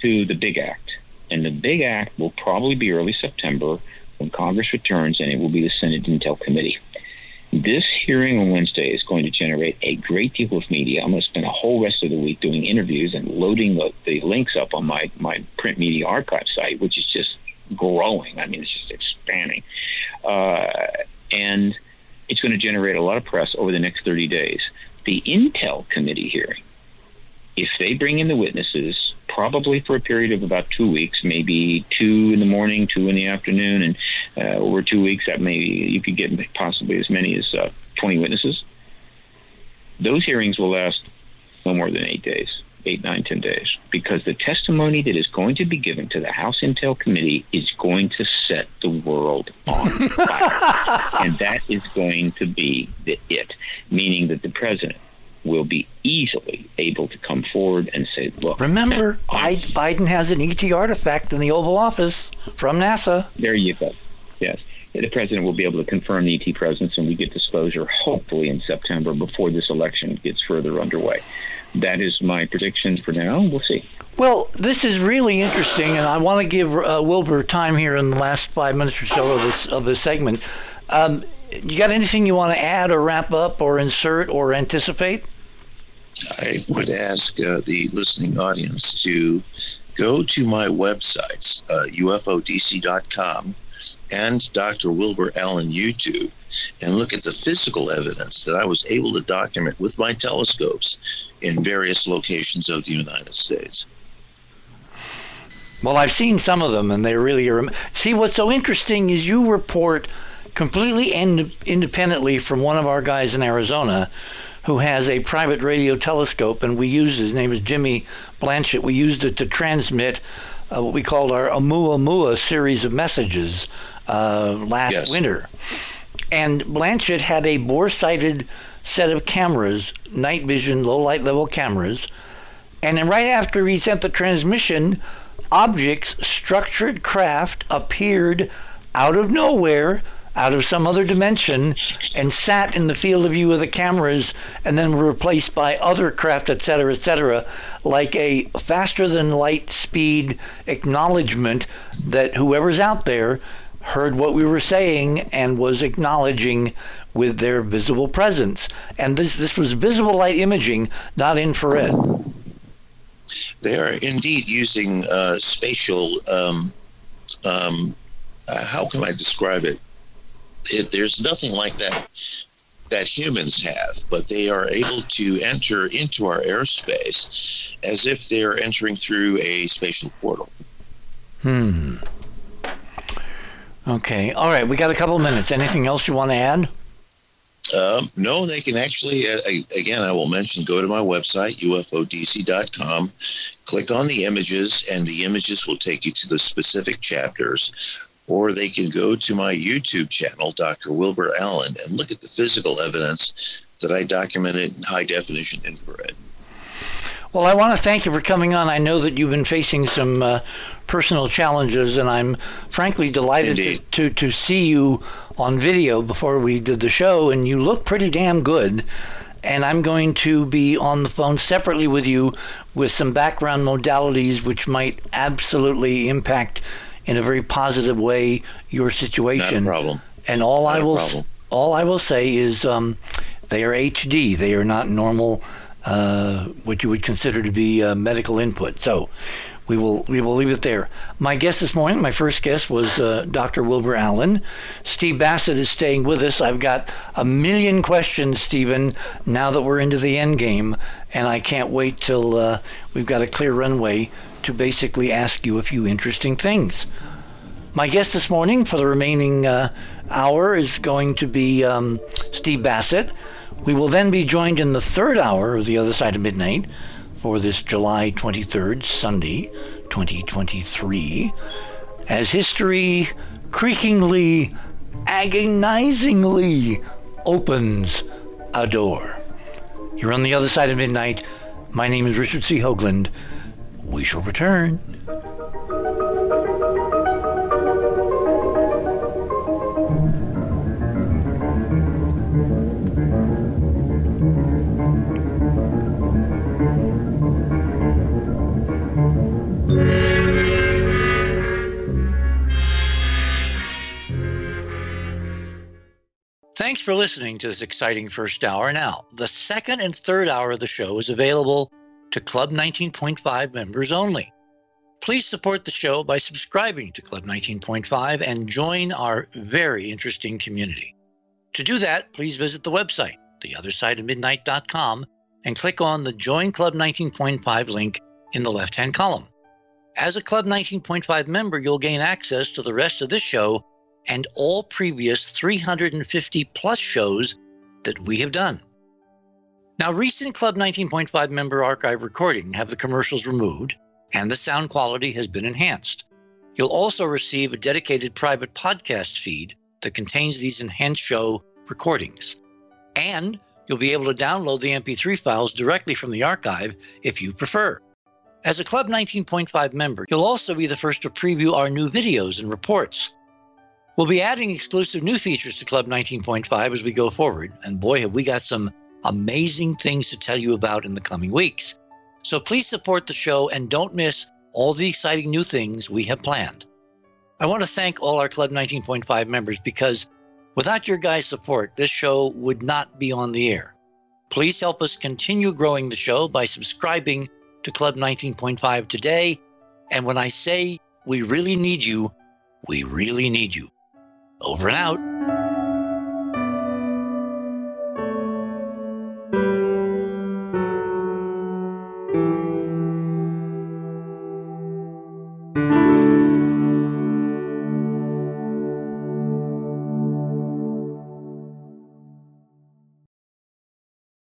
To the big act. And the big act will probably be early September when Congress returns, and it will be the Senate Intel Committee. This hearing on Wednesday is going to generate a great deal of media. I'm going to spend a whole rest of the week doing interviews and loading the, the links up on my, my print media archive site, which is just growing. I mean, it's just expanding. Uh, and it's going to generate a lot of press over the next 30 days. The Intel Committee hearing, if they bring in the witnesses probably for a period of about two weeks, maybe two in the morning, two in the afternoon, and uh, over two weeks, that maybe you could get possibly as many as uh, 20 witnesses. Those hearings will last no more than eight days. eight, nine, ten days because the testimony that is going to be given to the House Intel Committee is going to set the world on fire. and that is going to be the it, meaning that the president will be easily able to come forward and say, look. Remember, Biden has an ET artifact in the Oval Office from NASA. There you go. Yes. The president will be able to confirm the ET presence, and we get disclosure hopefully in September before this election gets further underway. That is my prediction for now. We'll see. Well, this is really interesting, and I want to give uh, Wilbur time here in the last five minutes or so of this of this segment. Um, you got anything you want to add or wrap up or insert or anticipate? I would ask uh, the listening audience to go to my websites, uh, ufodc.com and Dr. Wilbur Allen YouTube, and look at the physical evidence that I was able to document with my telescopes in various locations of the United States. Well, I've seen some of them, and they really are. See, what's so interesting is you report completely ind- independently from one of our guys in Arizona who has a private radio telescope, and we used his name is Jimmy Blanchett. We used it to transmit uh, what we called our Oumuamua series of messages uh, last yes. winter. And Blanchett had a bore sighted set of cameras, night vision, low light level cameras. And then right after he sent the transmission, objects, structured craft appeared out of nowhere out of some other dimension and sat in the field of view of the cameras and then were replaced by other craft, etc., cetera, et cetera, like a faster than light speed acknowledgement that whoever's out there heard what we were saying and was acknowledging with their visible presence. And this, this was visible light imaging, not infrared. They are indeed using uh, spatial. Um, um, uh, how can I describe it? It, there's nothing like that that humans have, but they are able to enter into our airspace as if they're entering through a spatial portal. Hmm. Okay. All right. We got a couple minutes. Anything else you want to add? Um, no, they can actually, uh, again, I will mention go to my website, ufodc.com, click on the images, and the images will take you to the specific chapters or they can go to my YouTube channel, Dr. Wilbur Allen, and look at the physical evidence that I documented in high definition infrared. Well, I want to thank you for coming on. I know that you've been facing some uh, personal challenges, and I'm frankly delighted to, to, to, see you on video before we did the show, and you look pretty damn good. And I'm going to be on the phone separately with you with some background modalities which might absolutely impact in a very positive way your situation. Not a problem. And all not I will all I will say is um, they are HD. They are not normal, uh, what you would consider to be uh, medical input. So we will we will leave it there. My guest this morning, my first guest was uh, Dr. Wilbur Allen. Steve Bassett is staying with us. I've got a million questions, Stephen. Now that we're into the end game, and I can't wait till uh, we've got a clear runway to basically ask you a few interesting things. My guest this morning for the remaining uh, hour is going to be um, Steve Bassett. We will then be joined in the third hour of The Other Side of Midnight for this July 23rd, Sunday, 2023, as history creakingly, agonizingly opens a door. You're on the other side of midnight. My name is Richard C. Hoagland we shall return. Thanks for listening to this exciting first hour. Now, the second and third hour of the show is available to Club 19.5 members only. Please support the show by subscribing to Club 19.5 and join our very interesting community. To do that, please visit the website, theothersideofmidnight.com, and click on the Join Club 19.5 link in the left hand column. As a Club 19.5 member, you'll gain access to the rest of this show and all previous 350 plus shows that we have done. Now, recent Club 19.5 member archive recording have the commercials removed and the sound quality has been enhanced. You'll also receive a dedicated private podcast feed that contains these enhanced show recordings. And you'll be able to download the MP3 files directly from the archive if you prefer. As a Club 19.5 member, you'll also be the first to preview our new videos and reports. We'll be adding exclusive new features to Club 19.5 as we go forward, and boy, have we got some amazing things to tell you about in the coming weeks. So please support the show and don't miss all the exciting new things we have planned. I want to thank all our Club 19.5 members because without your guys' support, this show would not be on the air. Please help us continue growing the show by subscribing to Club 19.5 today. And when I say we really need you, we really need you. Over and out.